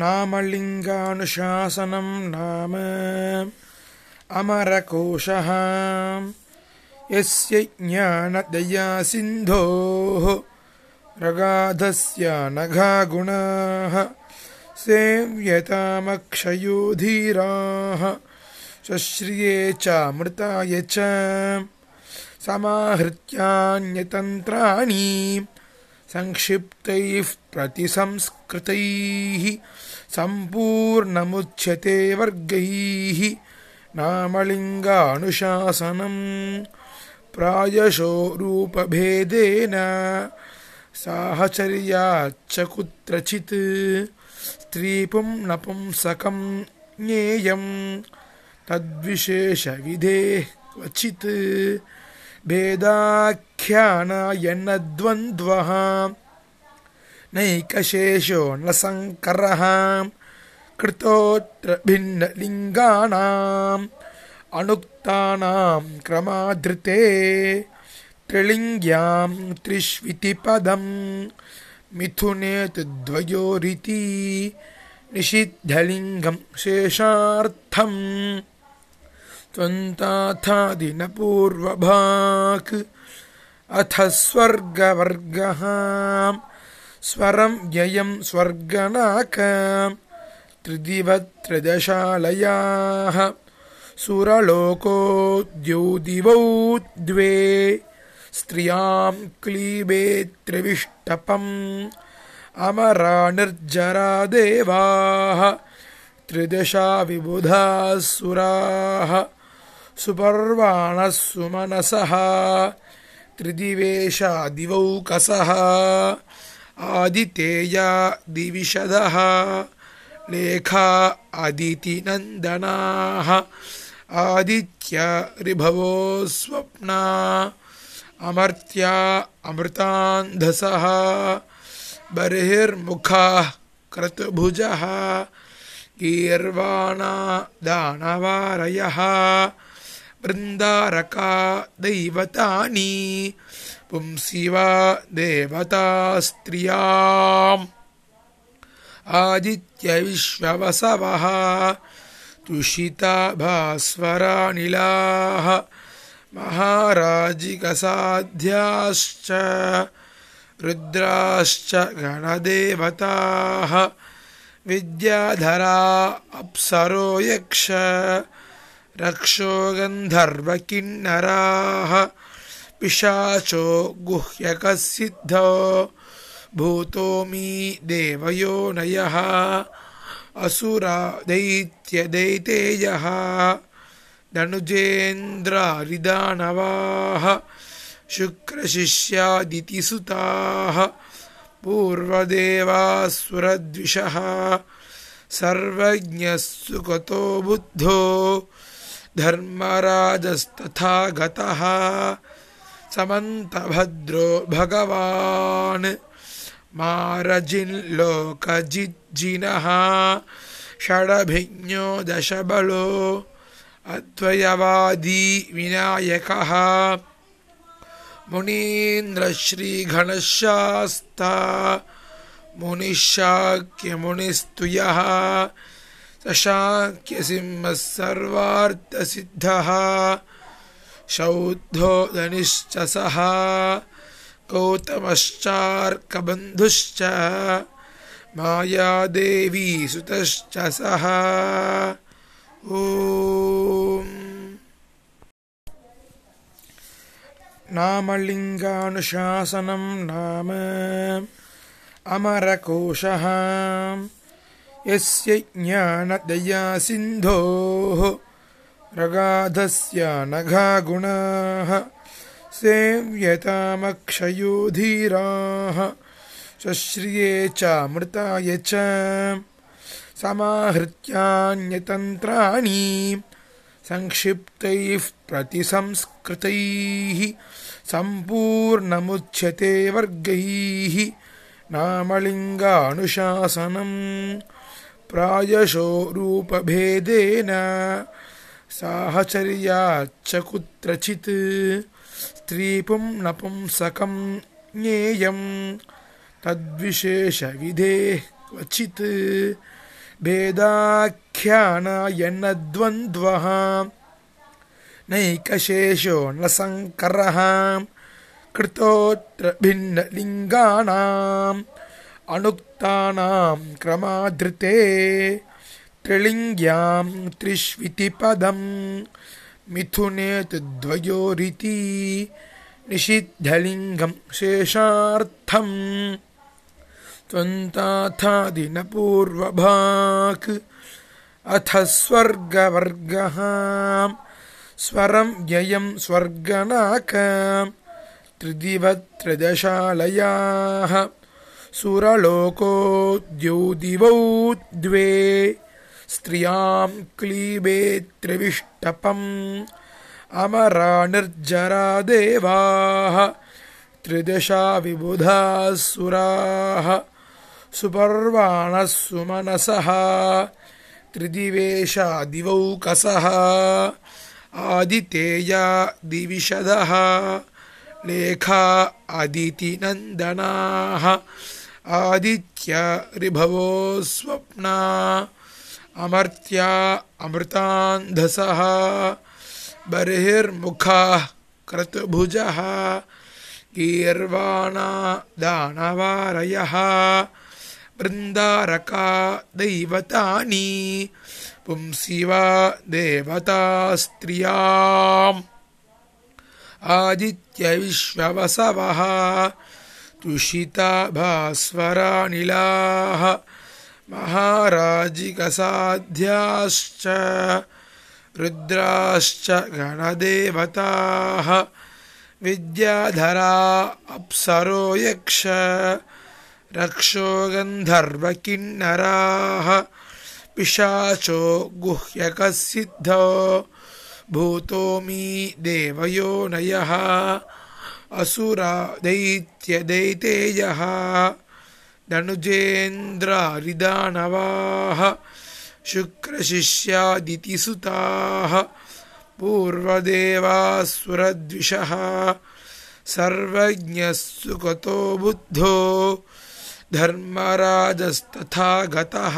नामलिङ्गानुशासनं नाम अमरकोशः। यस्य ज्ञानदयासिन्धोः रगाधस्य नघागुणाः सेव्यतामक्षयो धीराः शश्रिये चामृताय च समाहृत्यान्यतन्त्राणि संक्षिप्तैः प्रतिसंस्कृतैः सम्पूर्णमुच्यते वर्गैः नामलिङ्गानुशासनम् प्रायशो रूपभेदेन साहचर्याच्च कुत्रचित् स्त्रीपुं नपुंसकं ज्ञेयम् तद्विशेषविधेः क्वचित् भेदाख्यानाय न द्वन्द्वः नैकशेषो न सङ्करः कृतोऽत्र भिन्नलिङ्गानाम्। अनुक्तानां क्रमाधृते। त्रिलिङ्ग्यां त्रिष्विति पदम् मिथुने तु द्वयोरिति निषिद्धलिङ्गं शेषार्थम्। त्वन्ताथादिनपूर्वभाक्। अथ स्वर्गवर्गः। स्वरं व्ययं स्वर्गनाक। त्रिदिवत्रिदशालयाः। सुरलोको द्यौदिवौ द्वे। स्त्रियां क्लीबे त्रिविष्टपम्। अमरा निर्जरा देवाः। त्रिदशा विबुधाः सुराः। सुपर्वाणः सुमनसः त्रिदिवेशा दिवौकसः आदितेया दिविशदः, लेखा अदितिनन्दनाः आदित्या ऋभवो स्वप्ना, अमर्त्या अमृतान्धसः, बर्हिर्मुखाः क्रतुभुजः, गीर्वाणा दानवारयः वृन्दारका दैवतानि। पुंसि वा देवतास्त्रियाम्। आदित्यविश्ववसवः तुषिता भास्वरानिलाः महाराजिकसाध्याश्च रुद्राश्च गणदेवताः विद्याधरा अप्सरो यक्ष रक्षो गन्धर्वकिन्नराः पिशाचो गुह्यकसिद्धो भूतोमी देवयोनयः असुरा दैत्यदैतेयः धनुजेन्द्रारिदानवाः शुक्रशिष्यादितिसुताः पूर्वदेवासुरद्विषः सर्वज्ञः सुगतो बुद्धो धर्मराजस्तथा गतः। समन्तभद्रो भगवान् मारजिन्लोकजिज्जिनः षडभिज्ञो दशबलो अद्वयवादी विनायकः। मुनीन्द्रश्रीघनशास्ता मुनिशाक्यमुनिस्तुयः। सशाक्यसिंहः सर्वार्थसिद्धः शौद्धो धनिश्च सः गौतमश्चार्कबन्धुश्च मायादेवी सुतश्च सः ॐ। नामलिङ्गानुशासनं नाम अमरकोशः यस्य ज्ञानदयासिन्धोः रगाधस्य नघागुणाः सेव्यतामक्षयो धीराः शश्रिये चामृताय च समाहृत्यान्यतन्त्राणि संक्षिप्तैः प्रतिसंस्कृतैः सम्पूर्णमुच्यते वर्गैः नामलिङ्गानुशासनम् प्रायशो रूपभेदेन साहचर्याच्च कुत्रचित् स्त्रीपुं नपुंसकं ज्ञेयम्। तद्विशेषविधेः क्वचित् भेदाख्यानाय न द्वन्द्वः नैकशेषो न सङ्करः कृतोऽत्र भिन्नलिङ्गानाम्। अनुक्तानां क्रमाधृते त्रिलिङ्ग्यां त्रिष्वितिपदं मिथुने तु द्वयोरिति निषिद्धलिङ्गं शेषार्थम् त्वन्ताथादिनपूर्वभाक् अथ स्वर्गवर्गः स्वरं व्ययं स्वर्गनाक त्रिदिवत्रिदशालयाः सुरलोको द्यौदिवौ द्वे स्त्रियाँ क्लीबे त्रिविष्टपम् अमरा निर्जरा देवाः त्रिदशा विबुधाः सुराः सुपर्वाणः सुमनसः त्रिदिवेशा दिवौकसः आदितेया दिविशदः लेखा अदितिनन्दनाः आदित्य ऋभवो स्वप्ना, अमर्त्या अमृतान्धसः, बर्हिर्मुखाः क्रतुभुजः, गीर्वाणा दानवारयः बृन्दारका दैवतानि पुंसि वा देवतास्त्रियाम् आदित्यविश्ववसवः तुषिता भास्वरानिलाः महाराजिकसाध्याश्च रुद्राश्च गणदेवताः विद्याधरा अप्सरो यक्ष रक्षो गन्धर्वकिन्नराः पिशाचो गुह्यकसिद्धो भूतोमी देवयोनयः। असुरा दैत्यदैतेयः धनुजेन्द्रारिदानवाः शुक्रशिष्यादितिसुताः पूर्वदेवासुरद्विषः सर्वज्ञः बुद्धो धर्मराजस्तथा गतः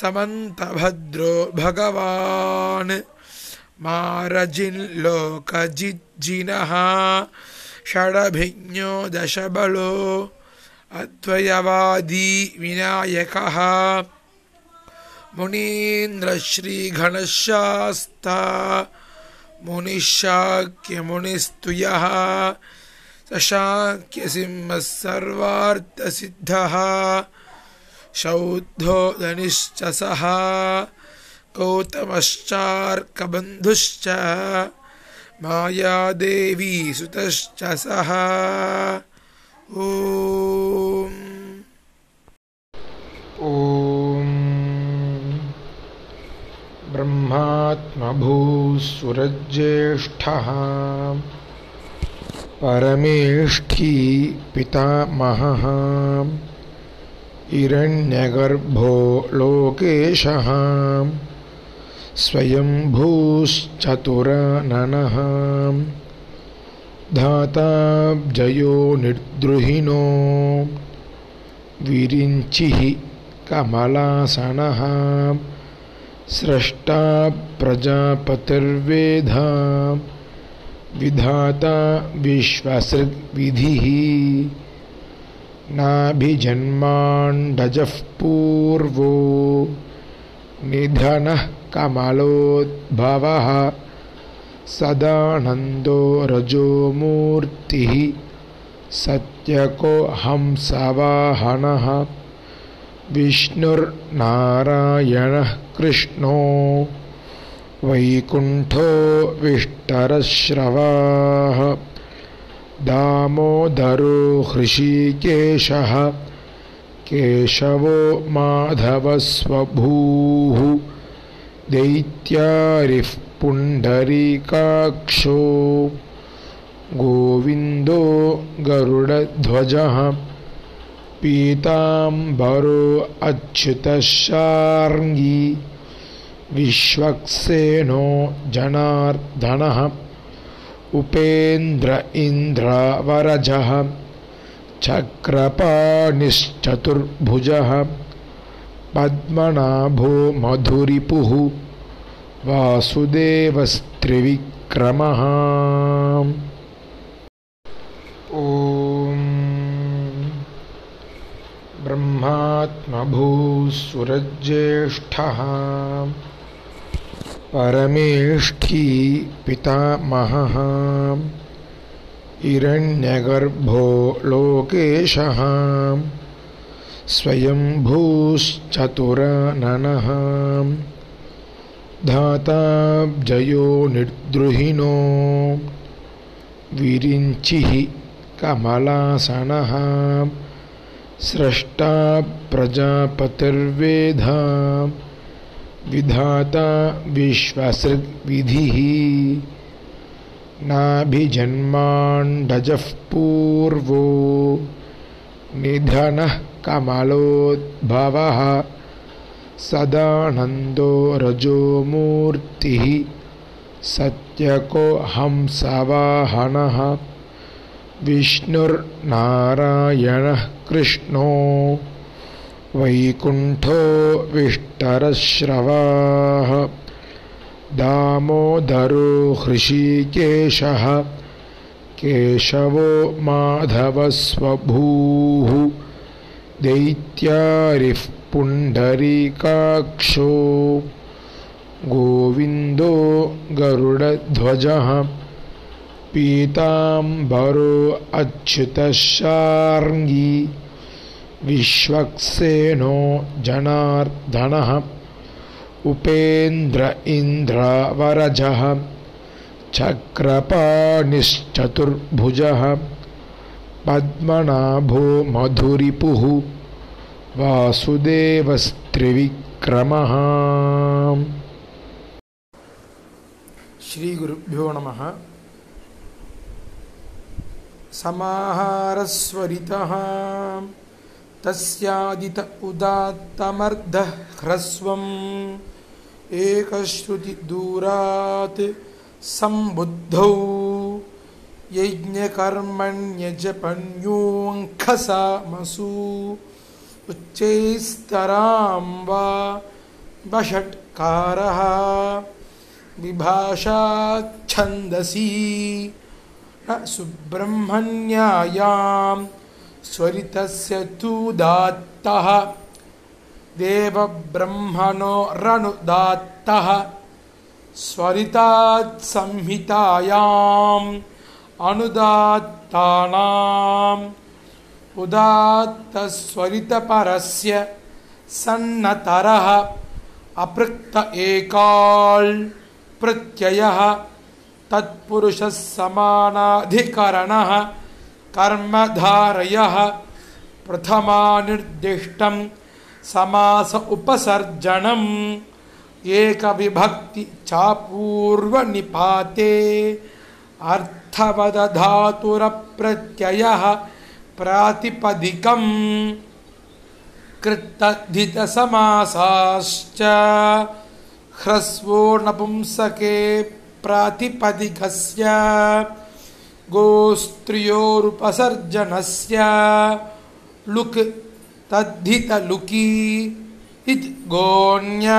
समन्तभद्रो भगवान् मारजिन्लोकजिज्जिनः षडभिज्ञो दशबलो अद्वयवादी विनायकः मुनीन्द्रश्रीघनशास्ता मुनिशाक्यमुनिस्तुयः सशाक्यसिंहः सर्वार्थसिद्धः शौद्धोदनिश्च सः गौतमश्चार्कबन्धुश्च मायादेवी सुतश्च सः। ॐ। ब्रह्मात्मभूसुरज्येष्ठः। परमेष्ठी पितामहः। हिरण्यगर्भो लोकेशः। स्वयंभूश्चतुराननः धाताब्जयो निर्द्रुहिणो विरिञ्चिः कमलासनः स्रष्टा प्रजापतिर्वेधा विधाता विश्वसृग्विधिः नाभिजन्माण्डजः पूर्वो निधनः कमलोद्भवः सदानन्दो रजोमूर्तिः सत्यको हंसवाहनः विष्णुर्नारायणः कृष्णो वैकुण्ठो विष्टरश्रवाः दामोदरो हृषीकेशः केशवो माधवस्वभूः दैत्यारिः पुण्डरीकाक्षो गोविन्दो गरुडध्वजः पीताम्बरो विश्वक्सेनो जनार्दनः उपेन्द्र इन्द्रावरजः चक्रपाणिश्चतुर्भुजः पद्मनाभो मधुरिपुः वासुदेवस्त्रिविक्रमः। ॐ ब्रह्मात्मभूसुरज्येष्ठः परमेष्ठी पितामहः हिरण्यगर्भो लोकेशः। स्वयंभूश्चतुराननः धाताब्जयो निर्द्रुहिणो विरिञ्चिः कमलासनः स्रष्टा प्रजापतिर्वेधा विधाता विश्वसृग्विधिः नाभिजन्माण्डजः पूर्वो निधनः कमलोद्भवः। सदानन्दो रजोमूर्तिः सत्यको हंसवाहनः विष्णुर्नारायणः कृष्णो। वैकुण्ठो विष्टरश्रवाः। दामोदरो हृषीकेशः। केशवो माधवस्वभूः दैत्यारिः पुण्डरीकाक्षो गोविन्दो गरुडध्वजः पीताम्बरो अच्युतशार्ङ्गी विश्वक्सेनो जनार्दनः उपेन्द्र इन्द्रावरजः चक्रपाणिश्चतुर्भुजः पद्मनाभो मधुरिपुः वासुदेवस्त्रिविक्रमः। श्रीगुरुभ्यो नमः। समाहारस्वरितः। तस्यादित उदात्तमर्धः ह्रस्वम् एकश्रुतिदूरात् सम्बुद्धौ यज्ञकर्मण्यजपन्योऽङ्खसामसु। उच्चैस्तरां वा वषट्कारः विभाषाच्छन्दसि न सुब्रह्मण्यायां स्वरितस्य तूदात्तः देवब्रह्मणो रनुदात्तः स्वरितात् संहितायाम् अनुदात्तानाम् उदात्तस्वरितपरस्य सन्नतरः अपृक्त एकाल् प्रत्ययः तत्पुरुषः समानाधिकरणः कर्मधारयः प्रथमानिर्दिष्टं समास उपसर्जनम्। एकविभक्ति चापूर्वनिपाते अर्थवदधातुरप्रत्ययः प्रातिपदिकम् कृत्तधितसमासाश्च ह्रस्वो नपुंसके प्रातिपदिकस्य गोस्त्रियोरुपसर्जनस्य लुक् तद्धितलुकी ඉත් ගෝඤ්ඤා